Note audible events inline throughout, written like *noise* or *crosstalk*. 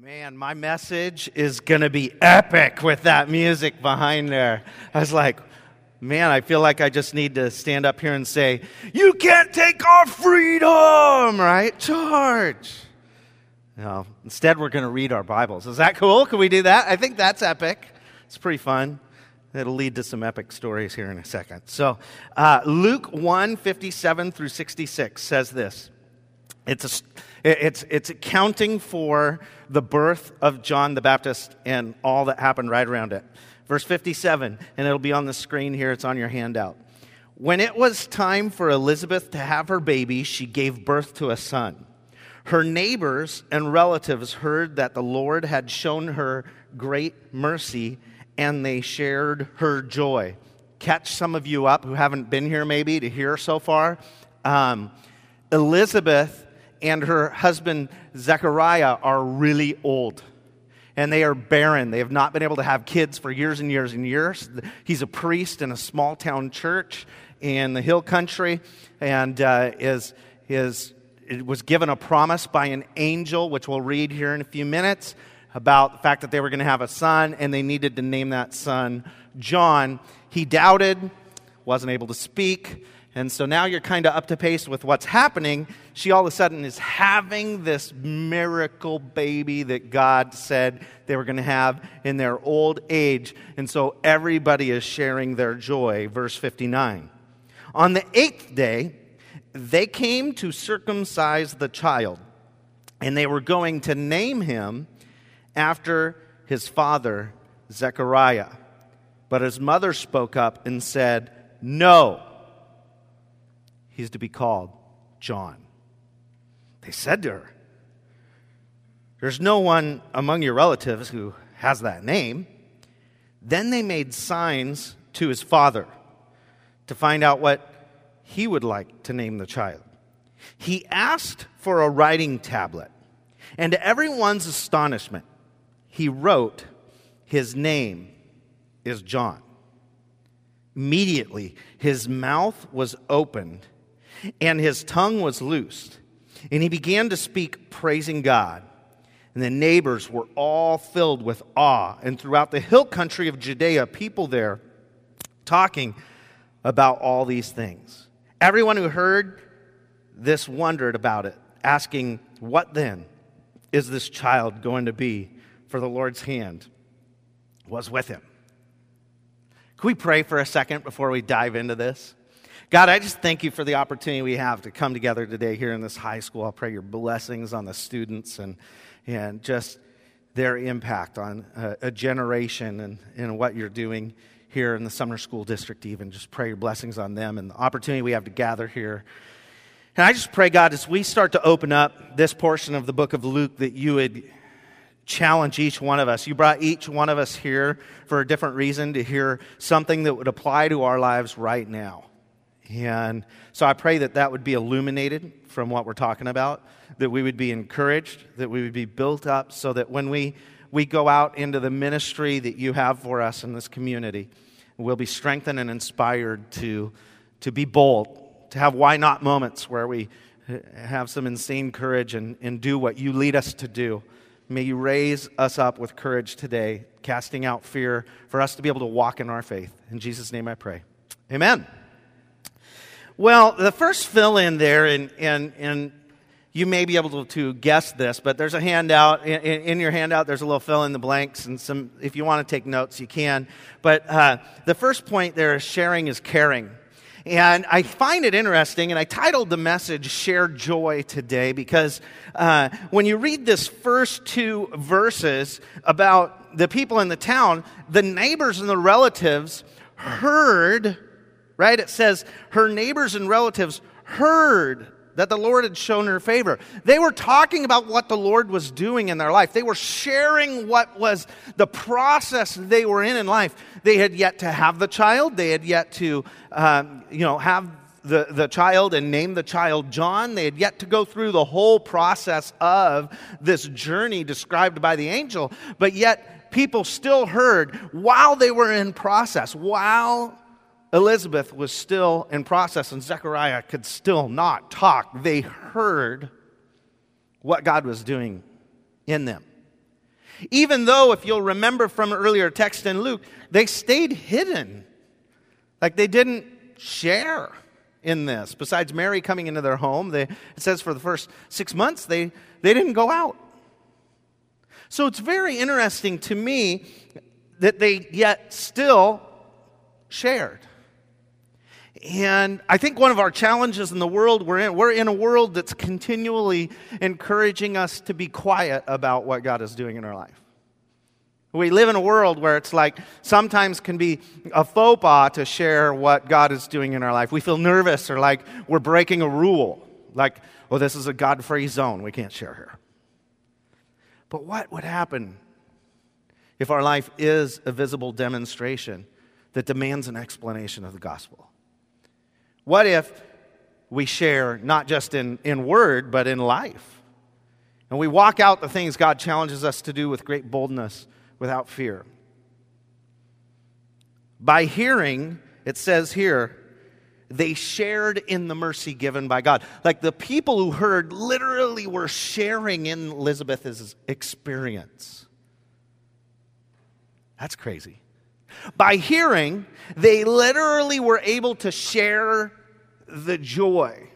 Man, my message is going to be epic with that music behind there. I was like, man, I feel like I just need to stand up here and say, You can't take our freedom, right? Charge. No, instead, we're going to read our Bibles. Is that cool? Can we do that? I think that's epic. It's pretty fun. It'll lead to some epic stories here in a second. So, uh, Luke 1 57 through 66 says this. It's, a, it's, it's accounting for the birth of John the Baptist and all that happened right around it. Verse 57, and it'll be on the screen here, it's on your handout. When it was time for Elizabeth to have her baby, she gave birth to a son. Her neighbors and relatives heard that the Lord had shown her great mercy, and they shared her joy. Catch some of you up who haven't been here maybe to hear so far. Um, Elizabeth and her husband Zechariah are really old. And they are barren. They have not been able to have kids for years and years and years. He's a priest in a small town church in the hill country and uh, is, is, was given a promise by an angel, which we'll read here in a few minutes, about the fact that they were going to have a son and they needed to name that son John. He doubted, wasn't able to speak, and so now you're kind of up to pace with what's happening. She all of a sudden is having this miracle baby that God said they were going to have in their old age. And so everybody is sharing their joy. Verse 59. On the eighth day, they came to circumcise the child, and they were going to name him after his father, Zechariah. But his mother spoke up and said, No he's to be called John. They said to her, There's no one among your relatives who has that name. Then they made signs to his father to find out what he would like to name the child. He asked for a writing tablet, and to everyone's astonishment, he wrote, His name is John. Immediately, his mouth was opened and his tongue was loosed. And he began to speak, praising God. And the neighbors were all filled with awe. And throughout the hill country of Judea, people there talking about all these things. Everyone who heard this wondered about it, asking, What then is this child going to be? For the Lord's hand was with him. Can we pray for a second before we dive into this? God, I just thank you for the opportunity we have to come together today here in this high school. I pray your blessings on the students and, and just their impact on a, a generation and, and what you're doing here in the Sumner school district, even. Just pray your blessings on them and the opportunity we have to gather here. And I just pray, God, as we start to open up this portion of the book of Luke, that you would challenge each one of us. You brought each one of us here for a different reason to hear something that would apply to our lives right now. And so I pray that that would be illuminated from what we're talking about, that we would be encouraged, that we would be built up, so that when we, we go out into the ministry that you have for us in this community, we'll be strengthened and inspired to, to be bold, to have why not moments where we have some insane courage and, and do what you lead us to do. May you raise us up with courage today, casting out fear, for us to be able to walk in our faith. In Jesus' name I pray. Amen. Well, the first fill in there, and, and, and you may be able to guess this, but there's a handout. In, in, your handout, there's a little fill in the blanks, and some, if you want to take notes, you can. But uh, the first point there is sharing is caring. And I find it interesting, and I titled the message Share Joy today because uh, when you read this first two verses about the people in the town, the neighbors and the relatives heard right? It says her neighbors and relatives heard that the Lord had shown her favor. They were talking about what the Lord was doing in their life. They were sharing what was the process they were in in life. They had yet to have the child. They had yet to, um, you know, have the, the child and name the child John. They had yet to go through the whole process of this journey described by the angel. But yet, people still heard while they were in process, while Elizabeth was still in process and Zechariah could still not talk. They heard what God was doing in them. Even though, if you'll remember from earlier text in Luke, they stayed hidden. Like they didn't share in this. Besides Mary coming into their home, they, it says for the first six months, they, they didn't go out. So it's very interesting to me that they yet still shared. And I think one of our challenges in the world we're in, we're in a world that's continually encouraging us to be quiet about what God is doing in our life. We live in a world where it's like sometimes can be a faux pas to share what God is doing in our life. We feel nervous or like we're breaking a rule, like, oh, this is a God free zone. We can't share here. But what would happen if our life is a visible demonstration that demands an explanation of the gospel? What if we share not just in, in word, but in life? And we walk out the things God challenges us to do with great boldness, without fear. By hearing, it says here, they shared in the mercy given by God. Like the people who heard literally were sharing in Elizabeth's experience. That's crazy. By hearing, they literally were able to share the joy.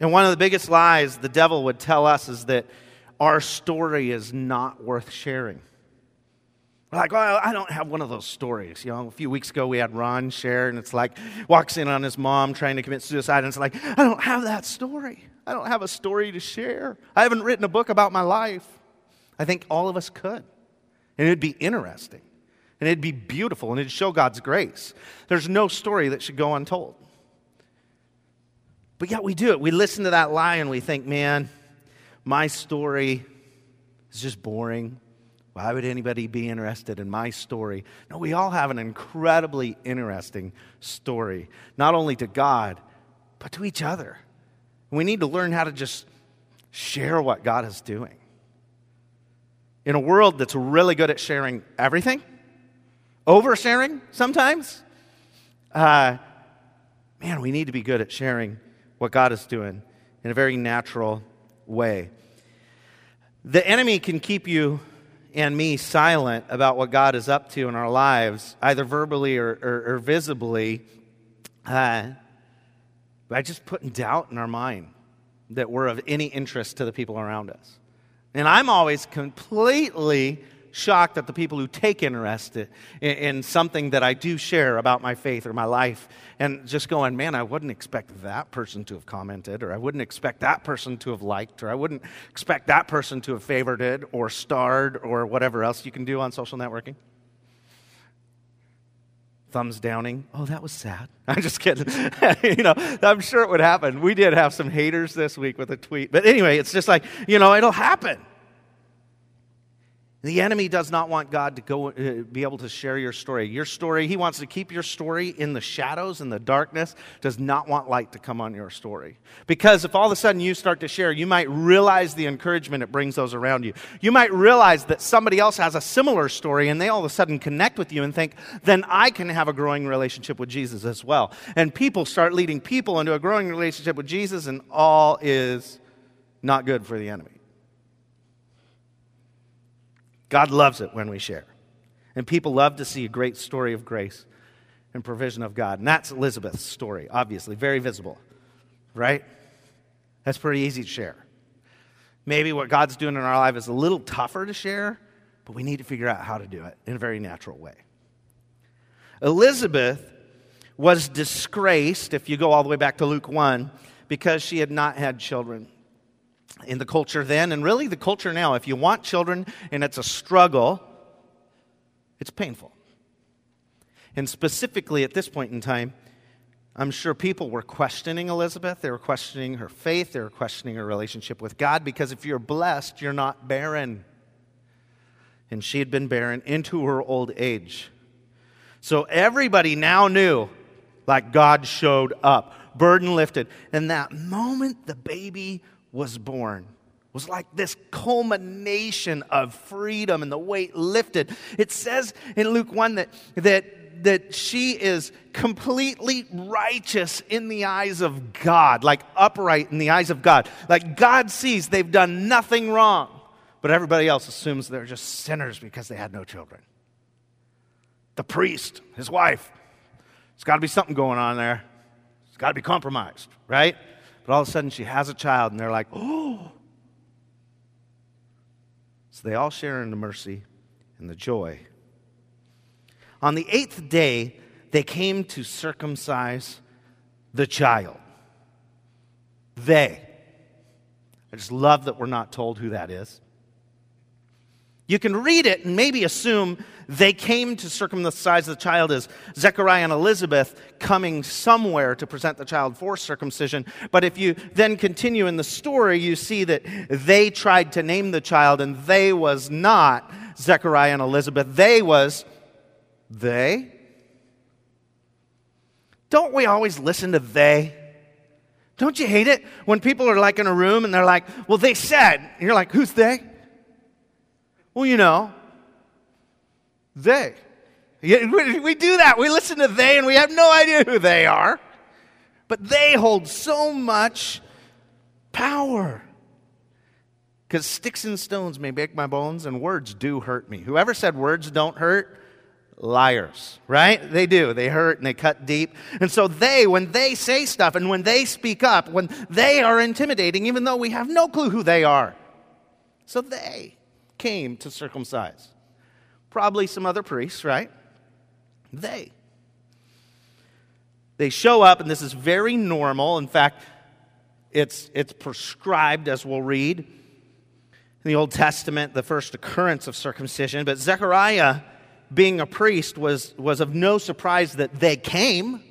And one of the biggest lies the devil would tell us is that our story is not worth sharing. We're like, well, I don't have one of those stories. You know, a few weeks ago we had Ron share, and it's like, walks in on his mom trying to commit suicide, and it's like, I don't have that story. I don't have a story to share. I haven't written a book about my life. I think all of us could. And it'd be interesting. And it'd be beautiful. And it'd show God's grace. There's no story that should go untold. But yet we do it. We listen to that lie and we think, man, my story is just boring. Why would anybody be interested in my story? No, we all have an incredibly interesting story, not only to God, but to each other. We need to learn how to just share what God is doing in a world that's really good at sharing everything, oversharing sometimes, uh, man, we need to be good at sharing what God is doing in a very natural way. The enemy can keep you and me silent about what God is up to in our lives, either verbally or, or, or visibly, uh, by just putting doubt in our mind that we're of any interest to the people around us. And I'm always completely shocked at the people who take interest in, in, something that I do share about my faith or my life and just going, man, I wouldn't expect that person to have commented, or I wouldn't expect that person to have liked, or I wouldn't expect that person to have favored it or starred or whatever else you can do on social networking. Thumbs downing. Oh, that was sad. *laughs* I'm just kidding. *laughs* you know, I'm sure it would happen. We did have some haters this week with a tweet. But anyway, it's just like, you know, it'll happen. The enemy does not want God to go uh, be able to share your story. Your story, he wants to keep your story in the shadows, in the darkness, does not want light to come on your story. Because if all of a sudden you start to share, you might realize the encouragement it brings those around you. You might realize that somebody else has a similar story and they all of a sudden connect with you and think, then I can have a growing relationship with Jesus as well. And people start leading people into a growing relationship with Jesus, and all is not good for the enemy. God loves it when we share. And people love to see a great story of grace and provision of God. And that's Elizabeth's story, obviously, very visible, right? That's pretty easy to share. Maybe what God's doing in our life is a little tougher to share, but we need to figure out how to do it in a very natural way. Elizabeth was disgraced, if you go all the way back to Luke 1, because she had not had children in the culture then, and really the culture now. If you want children and it's a struggle, it's painful. And specifically at this point in time, I'm sure people were questioning Elizabeth. They were questioning her faith. They were questioning her relationship with God because if you're blessed, you're not barren. And she had been barren into her old age. So everybody now knew, like God showed up, burden lifted. And that moment the baby was born was like this culmination of freedom and the weight lifted. It says in Luke 1 that, that that, she is completely righteous in the eyes of God, like upright in the eyes of God. Like God sees they've done nothing wrong, but everybody else assumes they're just sinners because they had no children. The priest, his wife, there's got to be something going on there. It's got to be compromised, right? But all of a sudden she has a child, and they're like, oh. So they all share in the mercy and the joy. On the eighth day, they came to circumcise the child. They. I just love that we're not told who that is. You can read it and maybe assume they came to circumcise the child as Zechariah and Elizabeth coming somewhere to present the child for circumcision. But if you then continue in the story, you see that they tried to name the child and they was not Zechariah and Elizabeth. They was they. Don't we always listen to they? Don't you hate it when people are like in a room and they're like, well, they said, and you're like, who's they? Well, you know, they. *laughs* We do that. We listen to they and we have no idea who they are. But they hold so much power. Because sticks and stones may break my bones and words do hurt me. Whoever said words don't hurt, liars, right? They do. They hurt and they cut deep. And so they, when they say stuff and when they speak up, when they are intimidating, even though we have no clue who they are. So they came to circumcise. Probably some other priests, right? They. They show up, and this is very normal. In fact, it's, it's prescribed, as we'll read in the Old Testament, the first occurrence of circumcision. But Zechariah, being a priest, was, was of no surprise that they came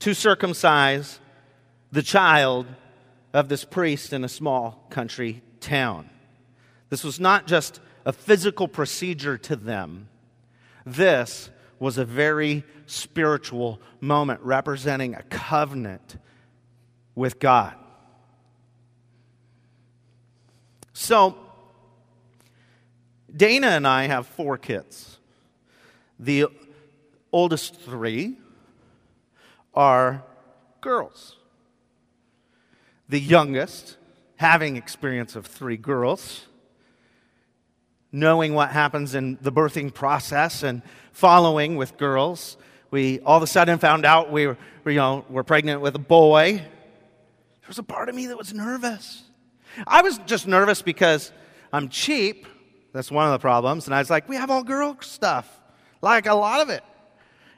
to circumcise the child of this priest in a small country town. This was not just a physical procedure to them, this was a very spiritual moment representing a covenant with God. So, Dana and I have four kids. The oldest three are girls. The youngest, having experience of three girls, knowing what happens in the birthing process and following with girls. We all of a sudden found out we were, you know, we're pregnant with a boy. There was a part of me that was nervous. I was just nervous because I'm cheap. That's one of the problems. And I was like, we have all girl stuff, like a lot of it.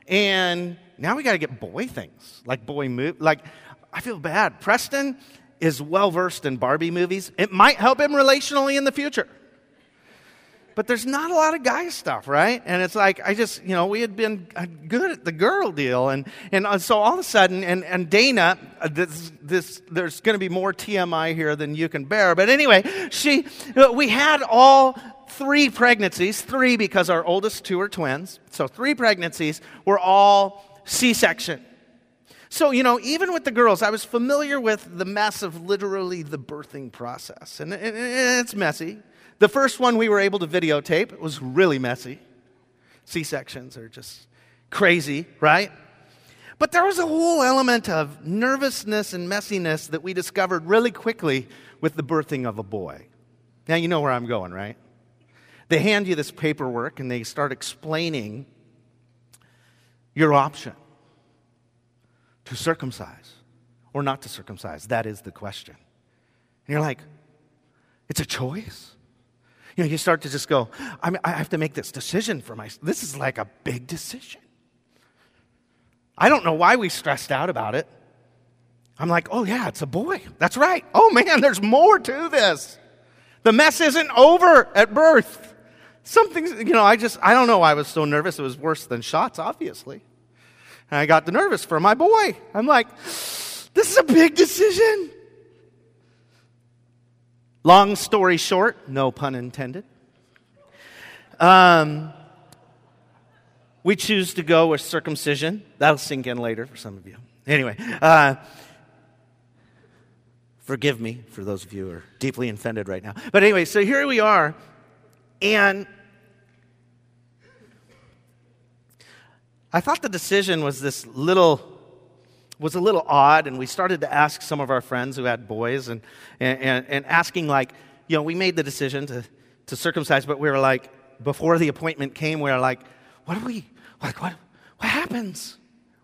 And now we got to get boy things, like boy move. Like, I feel bad. Preston is well versed in Barbie movies. It might help him relationally in the future but there's not a lot of guy stuff, right? And it's like, I just, you know, we had been good at the girl deal. And, and uh, so all of a sudden, and, and Dana, uh, this, this, there's going to be more TMI here than you can bear. But anyway, she, uh, we had all three pregnancies, three because our oldest two are twins. So three pregnancies were all C section. So, you know, even with the girls, I was familiar with the mess of literally the birthing process. And it's messy. The first one we were able to videotape. Was really messy. C sections are just crazy, right? But there was a whole element of nervousness and messiness that we discovered really quickly with the birthing of a boy. Now, you know where I'm going, right? They hand you this paperwork and they start explaining your option to circumcise or not to circumcise. That is the question. And you're like, it's a choice? You know, you start to just go, I, mean, I have to make this decision for myself. This is like a big decision. I don't know why we stressed out about it. I'm like, oh, yeah, it's a boy. That's right. Oh, man, there's more to this. The mess isn't over at birth. Something's, you know, I just, I don't know why I was so nervous. It was worse than shots, obviously. And I got the nervous for my boy. I'm like, this is a big decision. Long story short, no pun intended. Um, we choose to go with circumcision. That'll sink in later for some of you. Anyway, uh, forgive me for those of you who are deeply offended right now. But anyway, so here we are, and I thought the decision was this little was a little odd, and we started to ask some of our friends who had boys and, and, and, asking, like, you know, we made the decision to, to circumcise, but we were like, before the appointment came, we were like, what do we, like, what, what happens?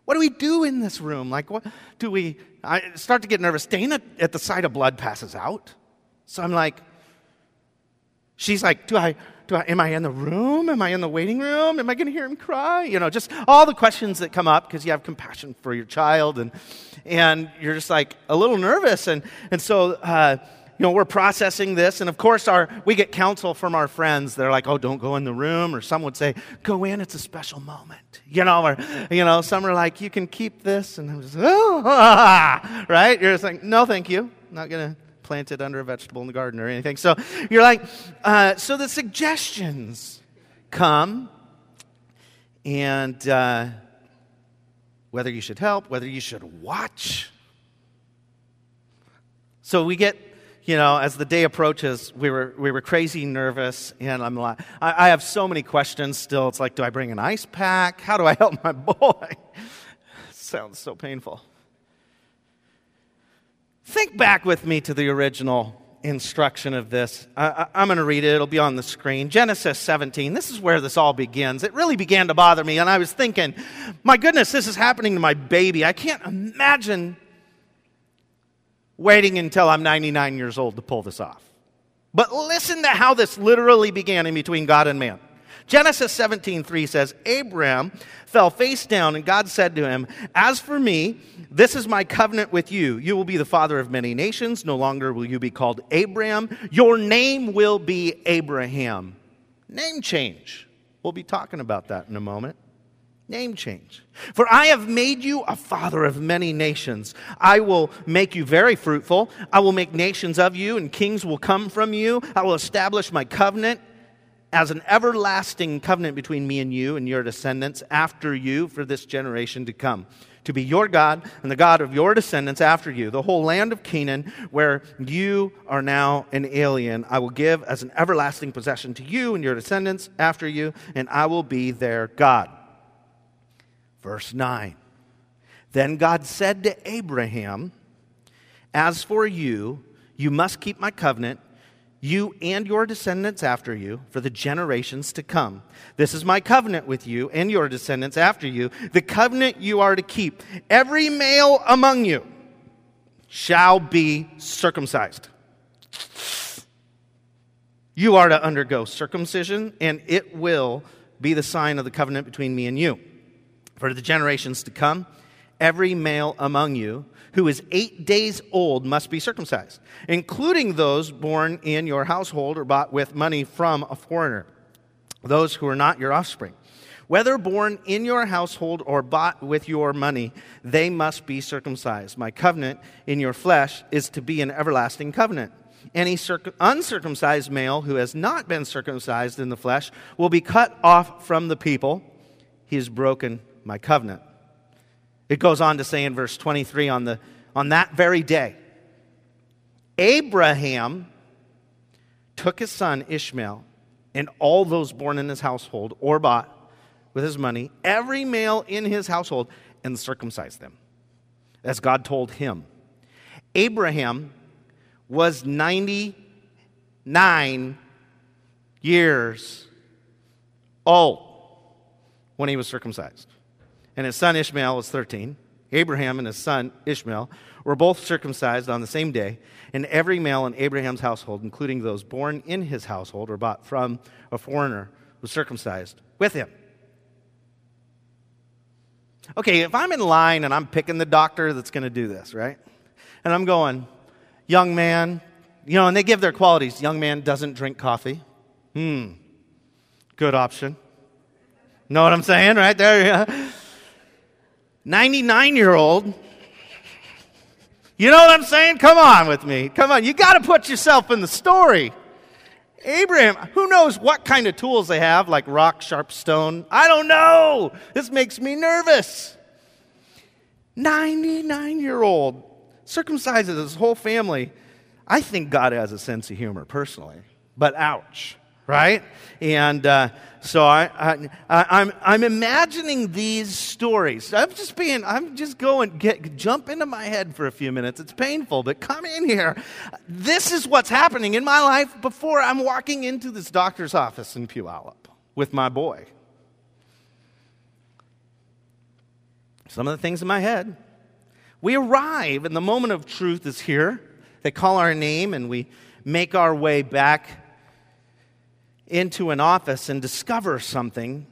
What do we do in this room? Like, what do we, I start to get nervous. Dana, at the sight of blood, passes out. So I'm like, she's like, do I, do I, am I in the room? Am I in the waiting room? Am I going to hear him cry? You know, just all the questions that come up because you have compassion for your child and, and you're just like a little nervous. And, and so, uh, you know, we're processing this. And of course, our, we get counsel from our friends. They're like, oh, don't go in the room. Or some would say, go in, it's a special moment. You know, or, you know, some are like, you can keep this. And I'm just, oh, *laughs* right? You're just like, no, thank you. not going to planted under a vegetable in the garden or anything. So you're like, uh, so the suggestions come, and uh, whether you should help, whether you should watch. So we get, you know, as the day approaches, we were, we were crazy nervous, and I'm like, I, I have so many questions still. It's like, do I bring an ice pack? How do I help my *laughs* boy? sounds so painful. Think back with me to the original instruction of this. I, am going to read it, it'll be on the screen. Genesis 17. This is where this all begins. It really began to bother me, and I was thinking, my goodness, this is happening to my baby. I can't imagine waiting until I'm 99 years old to pull this off. But listen to how this literally began in between God and man. Genesis 17:3 says, Abraham fell face down, and God said to him, As for me, this is my covenant with you. You will be the father of many nations. No longer will you be called Abram. Your name will be Abraham. Name change. We'll be talking about that in a moment. Name change. For I have made you a father of many nations. I will make you very fruitful. I will make nations of you, and kings will come from you. I will establish my covenant as an everlasting covenant between me and you and your descendants after you for this generation to come. To be your God and the God of your descendants after you, the whole land of Canaan, where you are now an alien, I will give as an everlasting possession to you and your descendants after you, and I will be their God. Verse 9. Then God said to Abraham, As for you, you must keep my covenant you and your descendants after you, for the generations to come. This is my covenant with you and your descendants after you, the covenant you are to keep. Every male among you shall be circumcised. You are to undergo circumcision, and it will be the sign of the covenant between me and you. For the generations to come, every male among you who is eight days old must be circumcised, including those born in your household or bought with money from a foreigner, those who are not your offspring. Whether born in your household or bought with your money, they must be circumcised. My covenant in your flesh is to be an everlasting covenant. Any circ- uncircumcised male who has not been circumcised in the flesh will be cut off from the people. He has broken my covenant. It goes on to say in verse 23 on, the, on that very day, Abraham took his son Ishmael and all those born in his household or bought with his money, every male in his household, and circumcised them, as God told him. Abraham was 99 years old when he was circumcised and his son Ishmael was 13. Abraham and his son Ishmael were both circumcised on the same day, and every male in Abraham's household, including those born in his household or bought from a foreigner, was circumcised with him. Okay, if I'm in line and I'm picking the doctor that's going to do this, right? And I'm going, young man, you know, and they give their qualities. Young man doesn't drink coffee. Hmm, good option. Know what I'm saying, right there? 99 year old. You know what I'm saying? Come on with me. Come on. You got to put yourself in the story. Abraham, who knows what kind of tools they have, like rock, sharp stone? I don't know. This makes me nervous. 99 year old circumcises his whole family. I think God has a sense of humor personally, but ouch. Right? And uh, so I, I, I'm, I'm imagining these stories. I'm just being, I'm just going, get, jump into my head for a few minutes. It's painful, but come in here. This is what's happening in my life before I'm walking into this doctor's office in Puyallup with my boy. Some of the things in my head. We arrive, and the moment of truth is here. They call our name, and we make our way back into an office and discover something,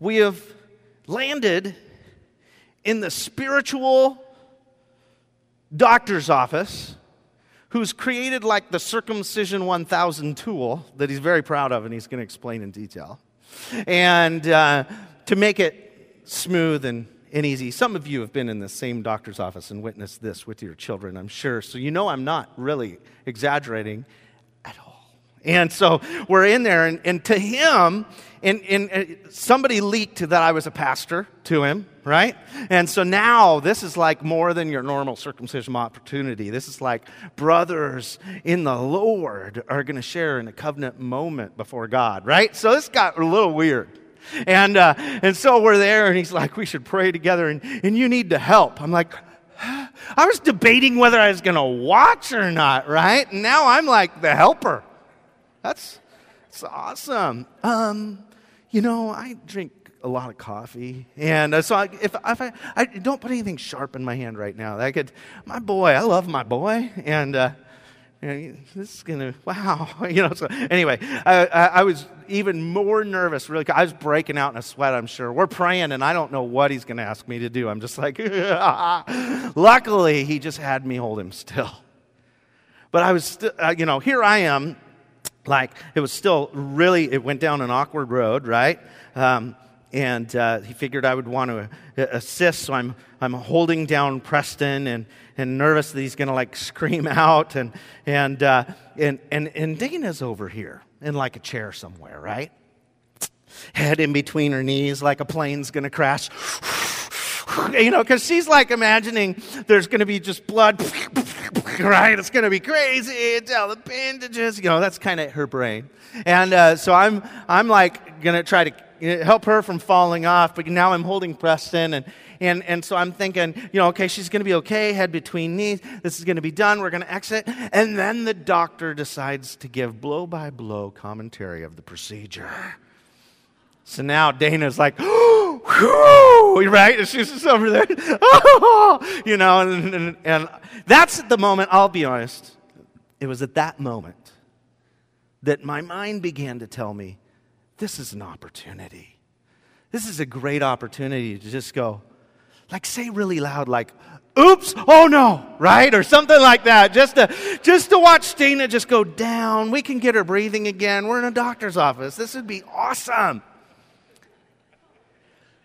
we have landed in the spiritual doctor's office who's created like the circumcision 1000 tool that he's very proud of and he's going to explain in detail. And uh, to make it smooth and, and easy, some of you have been in the same doctor's office and witnessed this with your children, I'm sure. So you know I'm not really exaggerating and so we're in there, and, and to him, and, and, uh, somebody leaked that I was a pastor to him, right? And so now this is like more than your normal circumcision opportunity. This is like brothers in the Lord are going to share in a covenant moment before God, right? So this got a little weird. And, uh, and so we're there, and he's like, We should pray together, and, and you need to help. I'm like, I was debating whether I was going to watch or not, right? And now I'm like the helper. That's, that's awesome. Um, you know, I drink a lot of coffee. And uh, so I, if, if I, I don't put anything sharp in my hand right now, I could, my boy, I love my boy. And, uh, this is gonna *laughs* wow you know so anyway I, I, I, was even more nervous really i was breaking out in a sweat i'm sure we're praying and i don't know what he's gonna ask me to do i'm just like *laughs* luckily he just had me hold him still but i was still uh, you know here i am like it was still really it went down an awkward road right? Um, and uh, he figured i would want to uh, assist so i'm i'm holding down preston and and nervous that he's going to like scream *laughs* out and and uh, and and and dana's over here in like a chair somewhere right? Head in between her knees like a plane's going to crash. *sighs* You know because she's like imagining there's going to be just blood *laughs* right? It's going to be crazy. It's all the bandages. You know, that's kind of her brain. And uh, so I'm, I'm like going to try to help her from falling off, but now I'm holding Preston and, and, and so I'm thinking, you know, okay, she's going to be okay, head between knees. This is going to be done. We're going to exit. And then the doctor decides to give blow by blow commentary of the procedure. So now Dana's like, whew, *laughs* right? She's just over there, *laughs* you know, and, and, and that's the moment, I'll be honest, it was at that moment that my mind began to tell me, this is an opportunity. This is a great opportunity to just go, like, say really loud, like, oops, oh no, right? Or something like that. Just to, just to watch Dana just go down. We can get her breathing again. We're in a doctor's office. This would be awesome.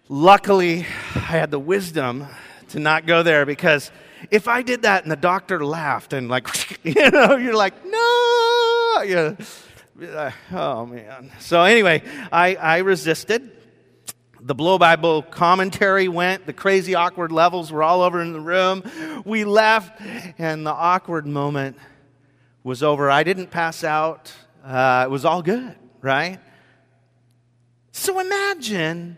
Luckily, I had the wisdom to not go there because if I did that and the doctor laughed and like, *laughs* you know, you're like, no, yeah. oh man. So anyway, I, I resisted. The blow Bible commentary went. The crazy awkward levels were all over in the room. We left, and the awkward moment was over. I didn't pass out. Uh, it was all good, right? So imagine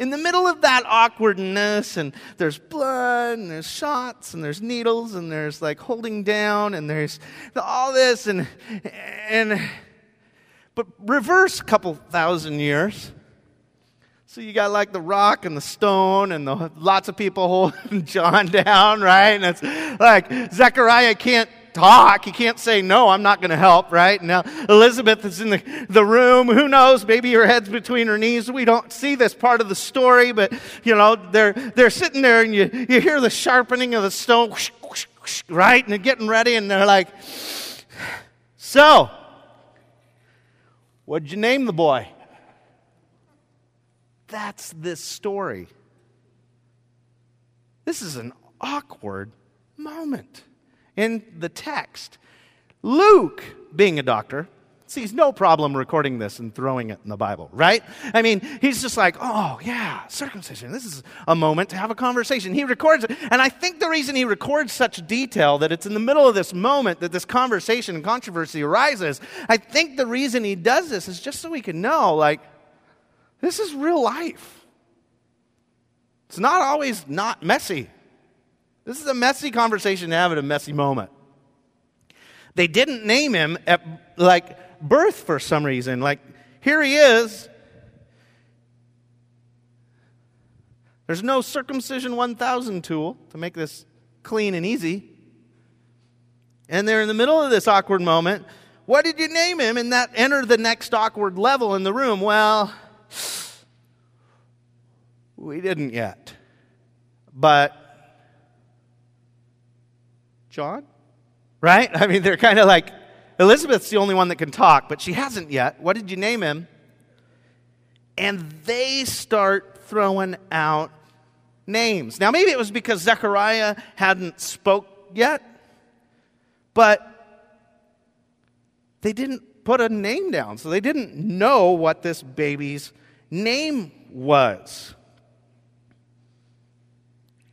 in the middle of that awkwardness, and there's blood, and there's shots, and there's needles, and there's like holding down, and there's all this, and, and, but reverse a couple thousand years. So you got like the rock and the stone and the, lots of people *laughs* holding John down, right? And it's like Zechariah can't talk. He can't say, No, I'm not going to help, right? Now, Elizabeth is in the, the room. Who knows? Maybe her head's between her knees. We don't see this part of the story, but, you know, they're, they're sitting there and you, you hear the sharpening of the stone, whoosh, whoosh, whoosh, right? And they're getting ready and they're like, So, what'd you name the boy? That's this story. This is an awkward moment in the text. Luke, being a doctor, sees no problem recording this and throwing it in the Bible, right? I mean, he's just like, oh, yeah, circumcision. This is a moment to have a conversation. He records it. And I think the reason he records such detail that it's in the middle of this moment that this conversation and controversy arises, I think the reason he does this is just so we can know, like, this is real life. It's not always not messy. This is a messy conversation to have at a messy moment. They didn't name him at, like, birth for some reason. Like, here he is. There's no circumcision 1000 tool to make this clean and easy. And they're in the middle of this awkward moment. What did you name him? And that enter the next awkward level in the room. Well, we didn't yet. But John? Right? *laughs* I mean, they're kind of like, Elizabeth's the only one that can talk, but she hasn't yet. What did you name him? And they start throwing out names. Now, maybe it was because Zechariah hadn't spoke yet, but they didn't put a name down, so they didn't know what this baby's name was.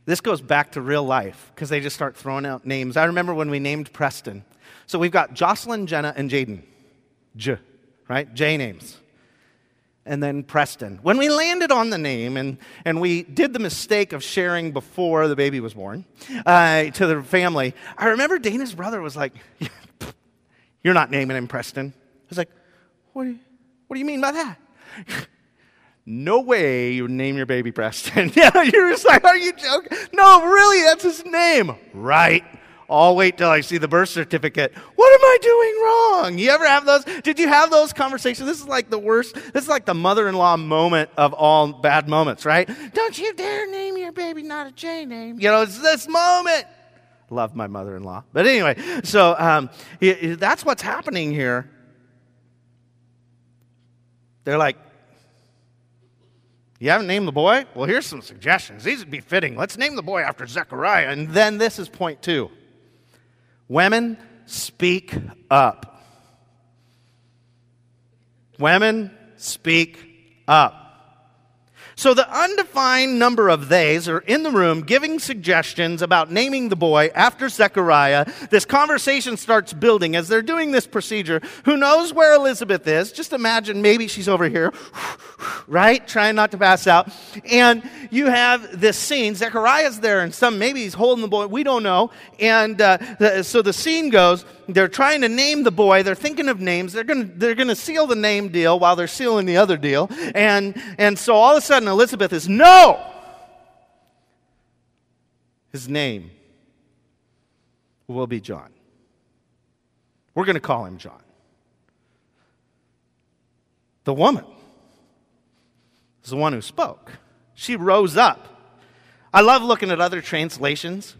This goes back to real life because they just start throwing out names. I remember when we named Preston. So we've got Jocelyn, Jenna, and Jaden. J, right? J names. And then Preston. When we landed on the name, and, and we did the mistake of sharing before the baby was born uh, to the family, I remember Dana's brother was like, *laughs* You're not naming him Preston. I was like, What do you, what do you mean by that? *laughs* no way you name your baby Preston. *laughs* yeah, you're just like, are you joking? No, really, that's his name. Right. I'll wait till I see the birth certificate. What am I doing wrong? You ever have those? Did you have those conversations? This is like the worst. This is like the mother in law moment of all bad moments, right? Don't you dare name your baby not a J name. You know, it's this moment. Love my mother in law. But anyway, so um, that's what's happening here. They're like, you haven't named the boy? Well, here's some suggestions. These would be fitting. Let's name the boy after Zechariah. And then this is point two. Women, speak up. Women, speak up. So the undefined number of theys are in the room giving suggestions about naming the boy after Zechariah. This conversation starts building as they're doing this procedure. Who knows where Elizabeth is? Just imagine maybe she's over here, *sighs* right? Trying not to pass out. And you have this scene. Zechariah's there and some, maybe he's holding the boy. We don't know. And uh, so the scene goes, they're trying to name the boy. They're thinking of names. They're going they're going to seal the name deal while they're sealing the other deal. And, and so all of a sudden, Elizabeth is, no! His name will be John. We're going to call him John. The woman is the one who spoke. She rose up. I love looking at other translations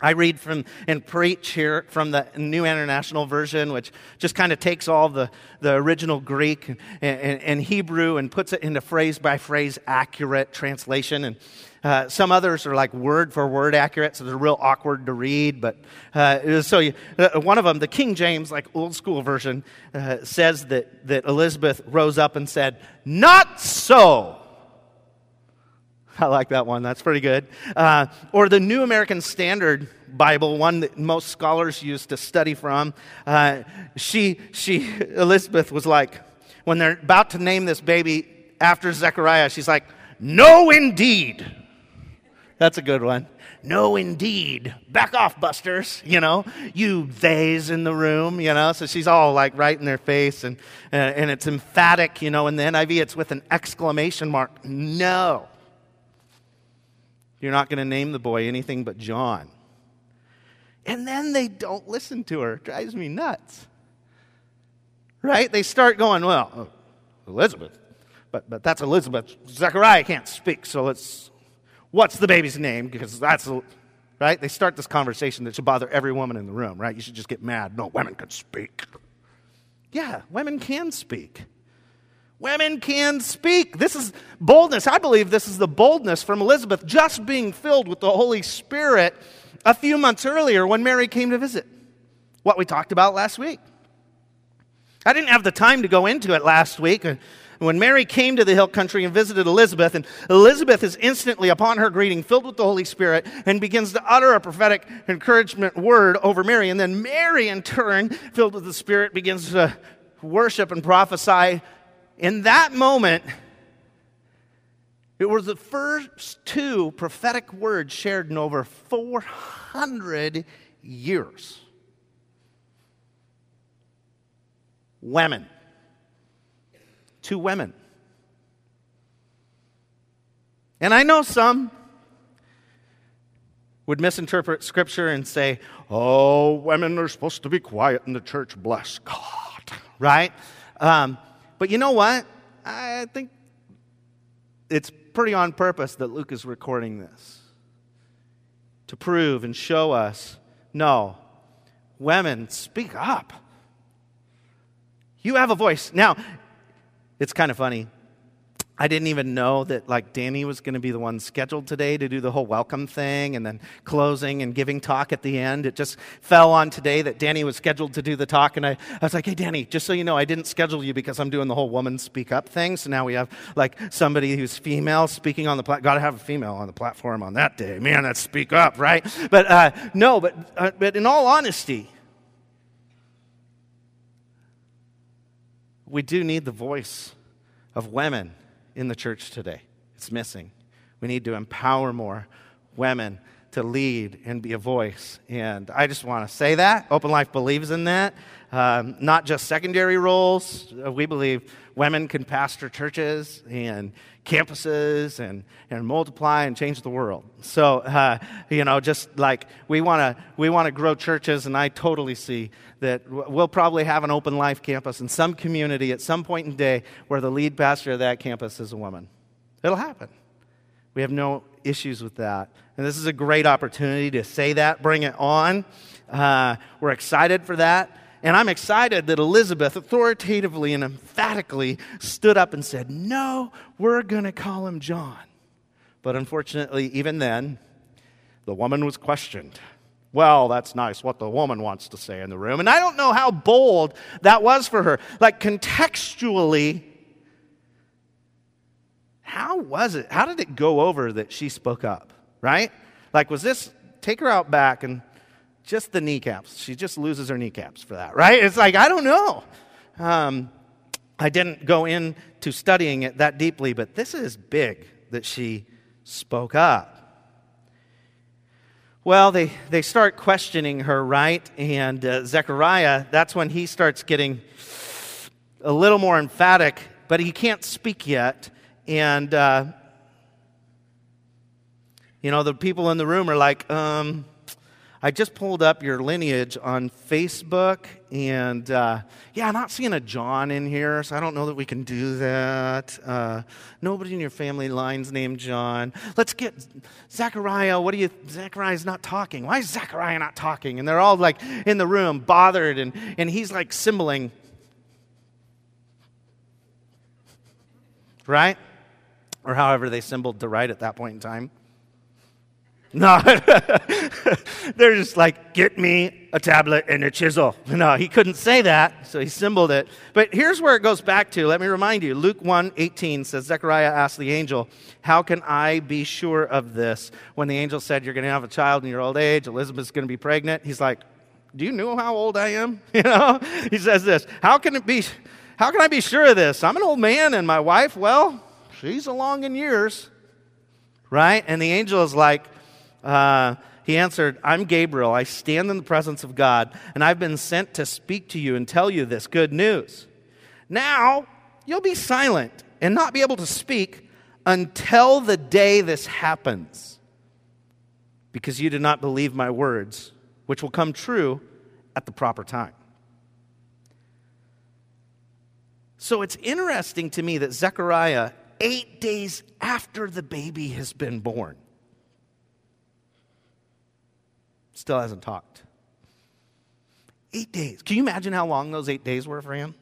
I read from and preach here from the New International Version, which just kind of takes all the, the original Greek and, and, and Hebrew and puts it into phrase by phrase accurate translation. And uh, some others are like word for word accurate, so they're real awkward to read. But uh, so you, uh, one of them, the King James, like old school version, uh, says that, that Elizabeth rose up and said, Not so. *laughs* I like that one. That's pretty good. Uh, or the New American Standard Bible, one that most scholars use to study from. Uh, she, she, *laughs* Elizabeth was like, when they're about to name this baby after Zechariah, she's like, No, indeed. That's a good one. No, indeed. Back off, busters. You know, you theys in the room, you know. So she's all like right in their face, and, uh, and it's emphatic, you know. In the NIV, it's with an exclamation mark. No. You're not going to name the boy anything but John. And then they don't listen to her. It drives me nuts. Right? They start going, well, oh, Elizabeth. But, but that's Elizabeth. Zechariah can't speak, so let's, what's the baby's name? Because that's, right? They start this conversation that should bother every woman in the room, right? You should just get mad. No, women can speak. Yeah, women can speak. Women can speak. This is boldness. I believe this is the boldness from Elizabeth just being filled with the Holy Spirit a few months earlier when Mary came to visit. What we talked about last week. I didn't have the time to go into it last week. When Mary came to the hill country and visited Elizabeth, and Elizabeth is instantly, upon her greeting, filled with the Holy Spirit and begins to utter a prophetic encouragement word over Mary. And then Mary, in turn, filled with the Spirit, begins to worship and prophesy. In that moment, it was the first two prophetic words shared in over 400 years. Women. Two women. And I know some would misinterpret scripture and say, oh, women are supposed to be quiet in the church, bless God, right? Um, but you know what? I think it's pretty on purpose that Luke is recording this to prove and show us no, women, speak up. You have a voice. Now, it's kind of funny. I didn't even know that like Danny was going to be the one scheduled today to do the whole welcome thing and then closing and giving talk at the end. It just fell on today that Danny was scheduled to do the talk and I, I was like, hey Danny, just so you know, I didn't schedule you because I'm doing the whole woman speak up thing. So now we have like somebody who's female speaking on the platform. Got to have a female on the platform on that day. Man, that's speak up, right? But uh, no, but uh, but in all honesty, we do need the voice of women in the church today. It's missing. We need to empower more women to lead and be a voice. And I just want to say that. Open Life believes in that. Um, not just secondary roles. Uh, we believe women can pastor churches and campuses and, and multiply and change the world. So, uh, you know, just like we want to we want to grow churches, and I totally see that we'll probably have an open life campus in some community at some point in day where the lead pastor of that campus is a woman. It'll happen. We have no issues with that. And this is a great opportunity to say that, bring it on. Uh, we're excited for that. And I'm excited that Elizabeth authoritatively and emphatically stood up and said, No, we're going to call him John. But unfortunately, even then, the woman was questioned. Well, that's nice what the woman wants to say in the room. And I don't know how bold that was for her. Like, contextually, how was it? How did it go over that she spoke up, right? Like, was this take her out back and just the kneecaps? She just loses her kneecaps for that, right? It's like, I don't know. Um, I didn't go into studying it that deeply, but this is big that she spoke up. Well, they, they start questioning her, right? And uh, Zechariah, that's when he starts getting a little more emphatic, but he can't speak yet. And, uh, you know, the people in the room are like, um, I just pulled up your lineage on Facebook, and uh, yeah, I'm not seeing a John in here, so I don't know that we can do that. Uh, nobody in your family line's named John. Let's get Zechariah. What do you? Zechariah's not talking. Why is Zechariah not talking? And they're all like in the room, bothered, and and he's like symboling, right? Or however they symboled to write at that point in time. *laughs* No, they're just like, get me a tablet and a chisel. *laughs* No, he couldn't say that, so he symboled it. But here's where it goes back to. Let me remind you. Luke 1 18 says, Zechariah asked the angel, How can I be sure of this? When the angel said, You're going to have a child in your old age, Elizabeth's going to be pregnant, he's like, Do you know how old I am? *laughs* You know? He says this, How can it be? How can I be sure of this? I'm an old man, and my wife, well, she's along in years. Right? And the angel is like, uh, he answered, I'm Gabriel. I stand in the presence of God, and I've been sent to speak to you and tell you this good news. Now, you'll be silent and not be able to speak until the day this happens, because you did not believe my words, which will come true at the proper time. So it's interesting to me that Zechariah, eight days after the baby has been born, Still hasn't talked. Eight days. Can you imagine how long those eight days were for him?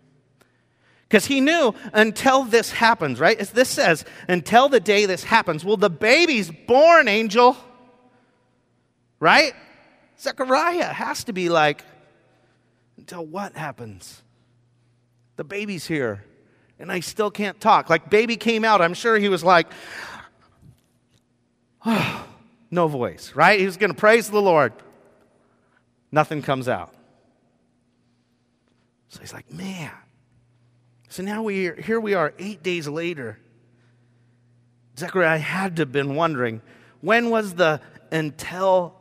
Because he knew until this happens, right? As this says, until the day this happens. Well, the baby's born, angel. Right? Zechariah has to be like, until what happens? The baby's here, and I still can't talk. Like, baby came out. I'm sure he was like, oh, *sighs* no voice, right? He was going to praise the Lord. Nothing comes out. So he's like, man. So now we here we are eight days later. Zechariah had to have been wondering when was the until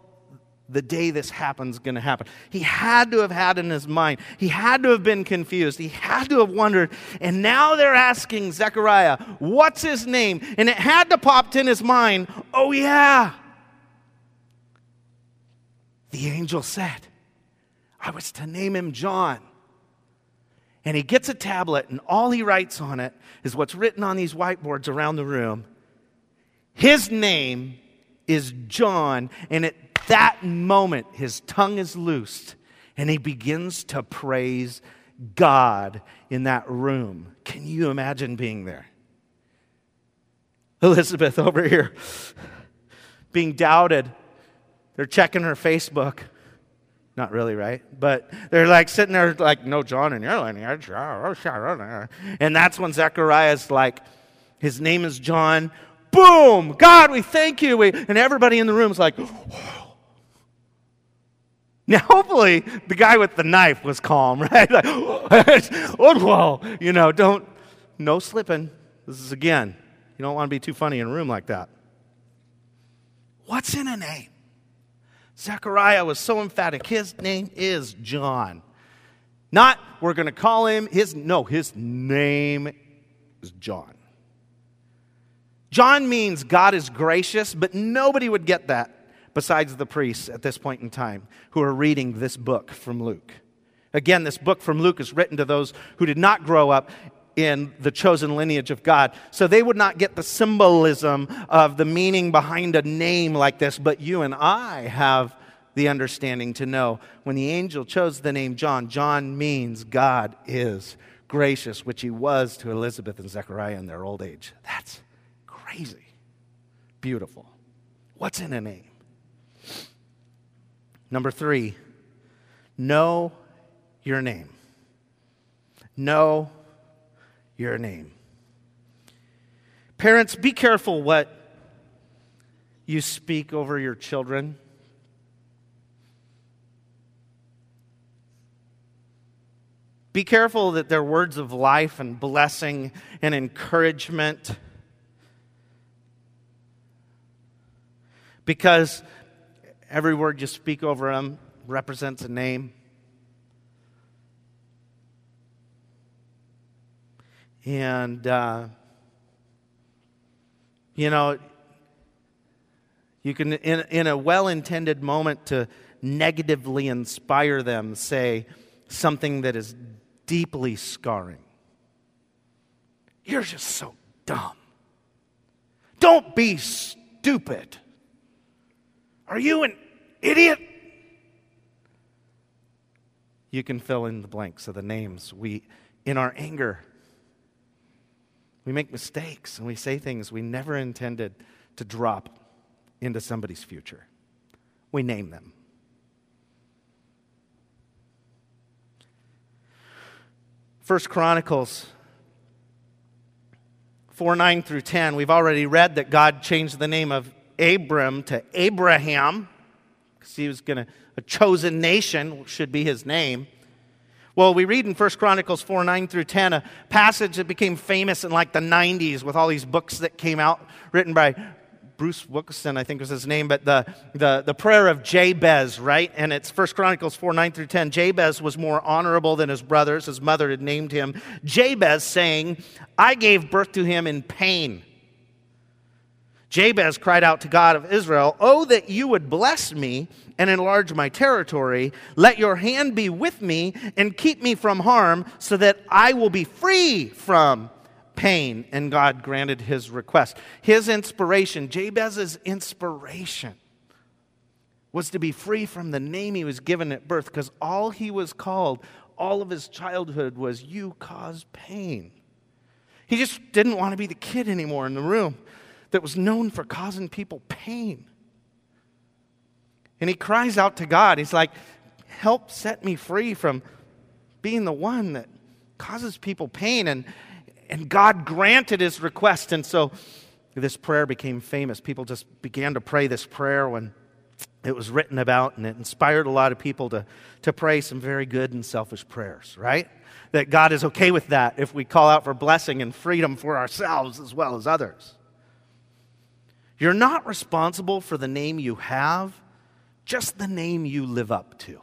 the day this happens going to happen. He had to have had in his mind. He had to have been confused. He had to have wondered. And now they're asking Zechariah, what's his name? And it had to pop in his mind, oh yeah. The angel said, I was to name him John. And he gets a tablet, and all he writes on it is what's written on these whiteboards around the room. His name is John, and at that moment, his tongue is loosed, and he begins to praise God in that room. Can you imagine being there? Elizabeth *laughs* over here being doubted. They're checking her Facebook. Not really, right? But they're like sitting there, like, no, John in your lineage. Oh, oh, and that's when Zechariah's like, his name is John. Boom! God, we thank you. We, and everybody in the room is like, *gasps* Now, hopefully, the guy with the knife was calm, *laughs* right? Like, *laughs* oh, whoa, you know, don't, no slipping. This is again, you don't want to be too funny in a room like that. What's in a name? Zechariah was so emphatic. His name is John. Not, we're going to call him his, no, his name is John. John means God is gracious, but nobody would get that besides the priests at this point in time who are reading this book from Luke. Again, this book from Luke is written to those who did not grow up in the chosen lineage of God. So they would not get the symbolism of the meaning behind a name like this, but you and I have the understanding to know when the angel chose the name John, John means God is gracious, which he was to Elizabeth and Zechariah in their old age. That's crazy. Beautiful. What's in a name? Number three, know your name. Know your name. Parents, be careful what you speak over your children. Be careful that they're words of life and blessing and encouragement. Because every word you speak over them represents a name. And, uh, you know, you can, in, in a well intended moment, to negatively inspire them, say something that is deeply scarring. You're just so dumb. Don't be stupid. Are you an idiot? You can fill in the blanks of the names. We, in our anger, we make mistakes and we say things we never intended to drop into somebody's future. We name them. First Chronicles 4 9 through 10, we've already read that God changed the name of Abram to Abraham because he was going to, a chosen nation should be his name. Well, we read in 1 Chronicles 4 9 through 10, a passage that became famous in like the 90s with all these books that came out written by Bruce Wilkinson, I think was his name, but the, the, the prayer of Jabez, right? And it's 1 Chronicles 4 9 through 10. Jabez was more honorable than his brothers. His mother had named him Jabez, saying, I gave birth to him in pain. Jabez cried out to God of Israel, Oh, that you would bless me and enlarge my territory. Let your hand be with me and keep me from harm so that I will be free from pain. And God granted his request. His inspiration, Jabez's inspiration, was to be free from the name he was given at birth because all he was called, all of his childhood, was You cause pain. He just didn't want to be the kid anymore in the room that was known for causing people pain. And he cries out to God. He's like, Help set me free from being the one that causes people pain. And, and God granted his request. And so this prayer became famous. People just began to pray this prayer when it was written about, and it inspired a lot of people to, to pray some very good and selfish prayers, right? That God is okay with that if we call out for blessing and freedom for ourselves as well as others. You're not responsible for the name you have, just the name you live up to.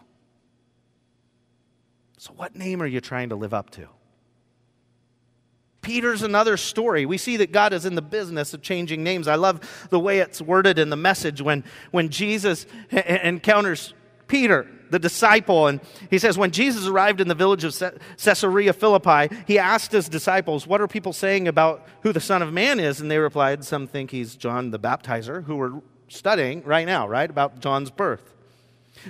So, what name are you trying to live up to? Peter's another story. We see that God is in the business of changing names. I love the way it's worded in the message when, when Jesus encounters Peter, the disciple, and he says, When Jesus arrived in the village of Caesarea Philippi, he asked his disciples, What are people saying about who the Son of Man is? And they replied, Some think he's John the Baptizer, who we're studying right now, right? About John's birth.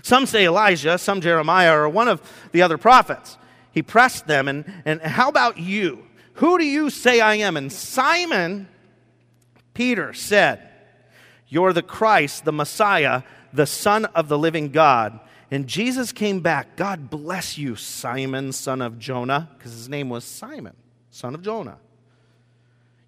Some say Elijah, some Jeremiah, or one of the other prophets. He pressed them, and, and how about you? Who do you say I am? And Simon Peter said, You're the Christ, the Messiah, the Son of the living God. And Jesus came back. God bless you, Simon, son of Jonah, because his name was Simon, son of Jonah.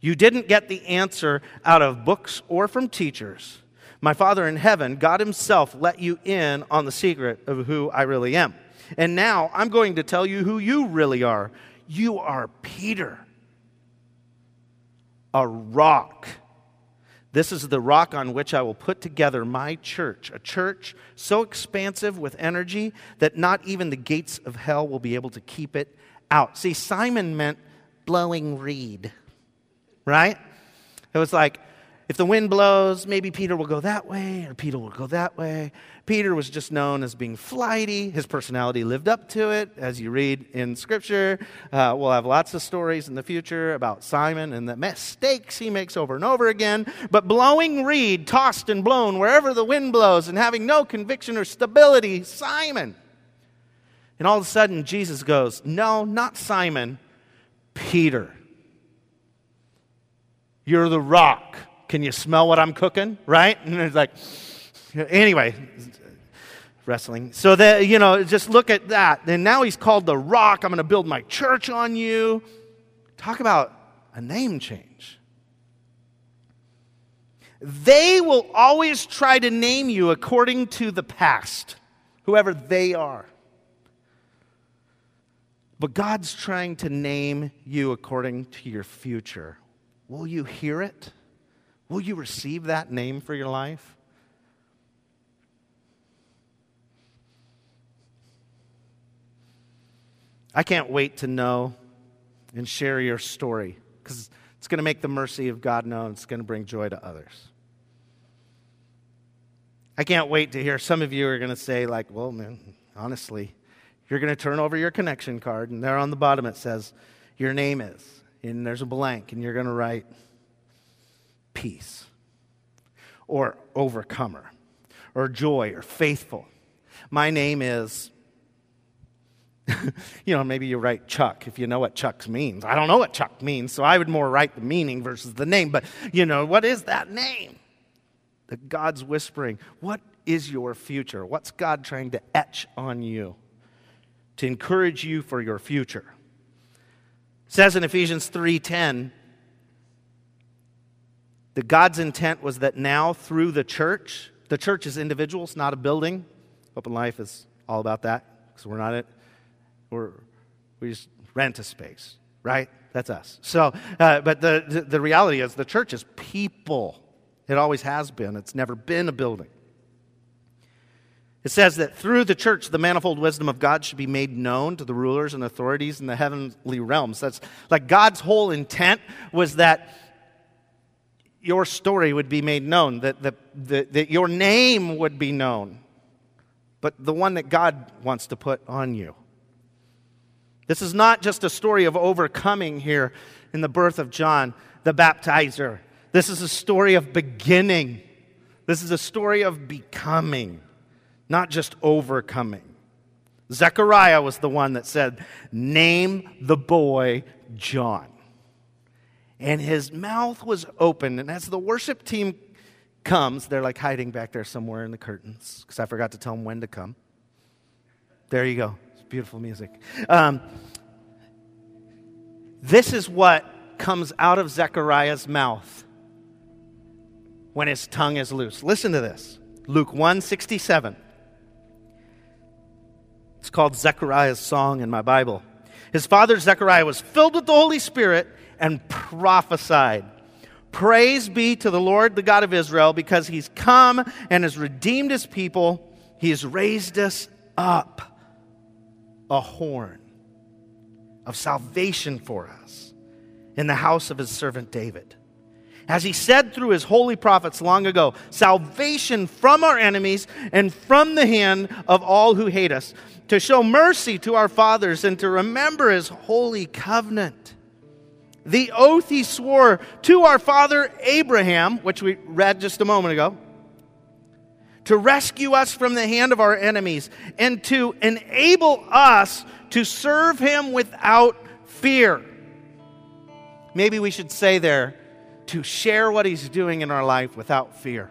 You didn't get the answer out of books or from teachers. My Father in heaven, God Himself, let you in on the secret of who I really am. And now I'm going to tell you who you really are. You are Peter, a rock. This is the rock on which I will put together my church, a church so expansive with energy that not even the gates of hell will be able to keep it out. See, Simon meant blowing reed, right? It was like, if the wind blows, maybe Peter will go that way or Peter will go that way. Peter was just known as being flighty. His personality lived up to it, as you read in Scripture. Uh, we'll have lots of stories in the future about Simon and the mistakes he makes over and over again. But blowing reed, tossed and blown wherever the wind blows, and having no conviction or stability, Simon. And all of a sudden, Jesus goes, No, not Simon, Peter. You're the rock. Can you smell what I'm cooking? Right? And it's like, anyway, wrestling. So that, you know, just look at that. And now he's called the rock. I'm going to build my church on you. Talk about a name change. They will always try to name you according to the past, whoever they are. But God's trying to name you according to your future. Will you hear it? Will you receive that name for your life? I can't wait to know and share your story because it's going to make the mercy of God known. It's going to bring joy to others. I can't wait to hear some of you are going to say, like, well, man, honestly, you're going to turn over your connection card, and there on the bottom it says, your name is, and there's a blank, and you're going to write, peace or overcomer or joy or faithful. My name is, *laughs* you know, maybe you write Chuck if you know what Chuck means. I don't know what Chuck means, so I would more write the meaning versus the name. But, you know, what is that name? That God's whispering. What is your future? What's God trying to etch on you to encourage you for your future? It says in Ephesians 3:10 that God's intent was that now through the church, the church is individuals, not a building. Open Life is all about that because we're not it. We're, we just rent a space, right? That's us. So, uh, but the, the, the reality is the church is people. It always has been. It's never been a building. It says that through the church, the manifold wisdom of God should be made known to the rulers and authorities in the heavenly realms. That's like God's whole intent was that your story would be made known, that, the, the, that your name would be known, but the one that God wants to put on you. This is not just a story of overcoming here in the birth of John the baptizer. This is a story of beginning. This is a story of becoming, not just overcoming. Zechariah was the one that said, Name the boy John and his mouth was open. And as the worship team comes, they're like hiding back there somewhere in the curtains because I forgot to tell them when to come. There you go. It's beautiful music. Um, This is what comes out of Zechariah's mouth when his tongue is loose. Listen to this. Luke 167. It's called Zechariah's song in my Bible. His father Zechariah was filled with the Holy Spirit and prophesied. Praise be to the Lord, the God of Israel, because he's come and has redeemed his people. He has raised us up a horn of salvation for us in the house of his servant David. As he said through his holy prophets long ago, salvation from our enemies and from the hand of all who hate us, to show mercy to our fathers and to remember his holy covenant. The oath he swore to our father Abraham, which we read just a moment ago, to rescue us from the hand of our enemies and to enable us to serve him without fear. Maybe we should say there, to share what he's doing in our life without fear.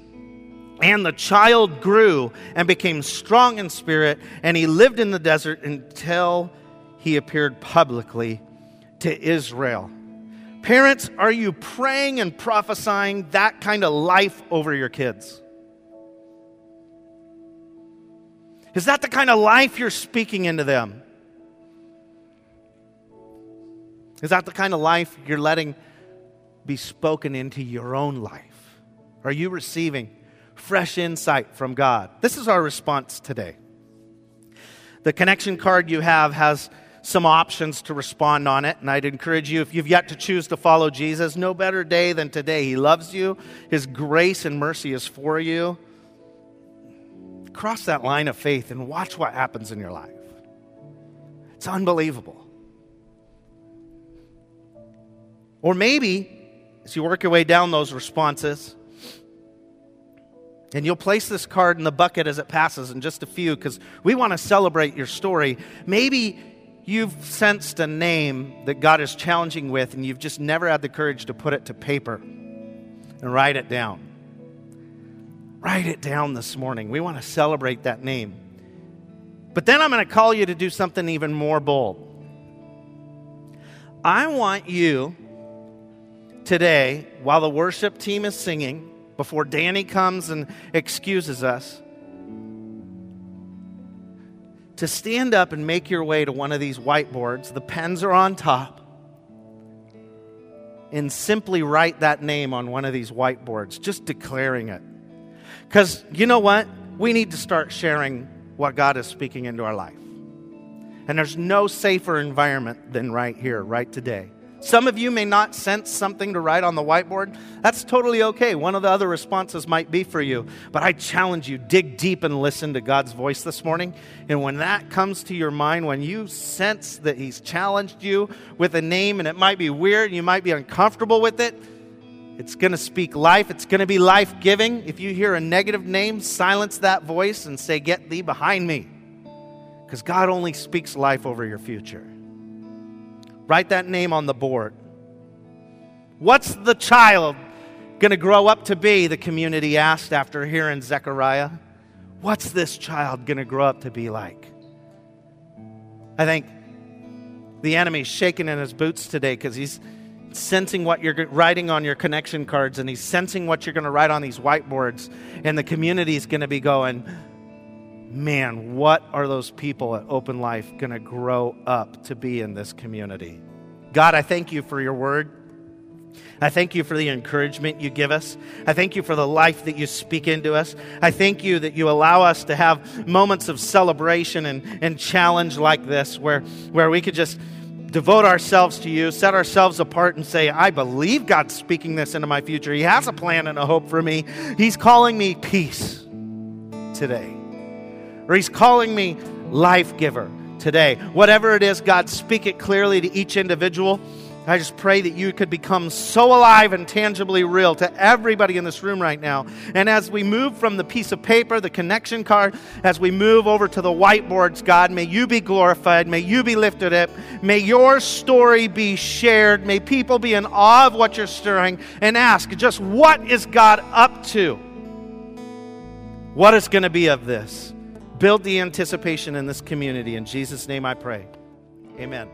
And the child grew and became strong in spirit, and he lived in the desert until he appeared publicly to Israel. Parents, are you praying and prophesying that kind of life over your kids? Is that the kind of life you're speaking into them? Is that the kind of life you're letting be spoken into your own life? Are you receiving fresh insight from God. This is our response today. The connection card you have has some options to respond on it, and I'd encourage you, if you've yet to choose to follow Jesus, no better day than today. He loves you, His grace and mercy is for you. Cross that line of faith and watch what happens in your life. It's unbelievable. Or maybe, as you work your way down those responses, and you'll place this card in the bucket as it passes in just a few because we want to celebrate your story. Maybe you've sensed a name that God is challenging with and you've just never had the courage to put it to paper and write it down. Write it down this morning. We want to celebrate that name. But then I'm going to call you to do something even more bold. I want you today, while the worship team is singing, before Danny comes and excuses us, to stand up and make your way to one of these whiteboards. The pens are on top. And simply write that name on one of these whiteboards, just declaring it. Because you know what? We need to start sharing what God is speaking into our life. And there's no safer environment than right here, right today. Some of you may not sense something to write on the whiteboard. That's totally okay. One of the other responses might be for you. But I challenge you, dig deep and listen to God's voice this morning. And when that comes to your mind, when you sense that He's challenged you with a name and it might be weird, and you might be uncomfortable with it, it's going to speak life. It's going to be life giving. If you hear a negative name, silence that voice and say, Get thee behind me. Because God only speaks life over your future. Write that name on the board. What's the child going to grow up to be? The community asked after hearing Zechariah. What's this child going to grow up to be like? I think the enemy's shaking in his boots today because he's sensing what you're writing on your connection cards and he's sensing what you're going to write on these whiteboards. And the community is going to be going, man, what are those people at Open Life going to grow up to be in this community? God, I thank you for your word. I thank you for the encouragement you give us. I thank you for the life that you speak into us. I thank you that you allow us to have moments of celebration and, and challenge like this where, where we could just devote ourselves to you, set ourselves apart, and say, I believe God's speaking this into my future. He has a plan and a hope for me. He's calling me peace today or He's calling me life giver today. Whatever it is, God, speak it clearly to each individual. I just pray that you could become so alive and tangibly real to everybody in this room right now. And as we move from the piece of paper, the connection card, as we move over to the whiteboards, God, may you be glorified. May you be lifted up. May your story be shared. May people be in awe of what you're stirring and ask just what is God up to? What is going to be of this? Build the anticipation in this community. In Jesus' name I pray. Amen.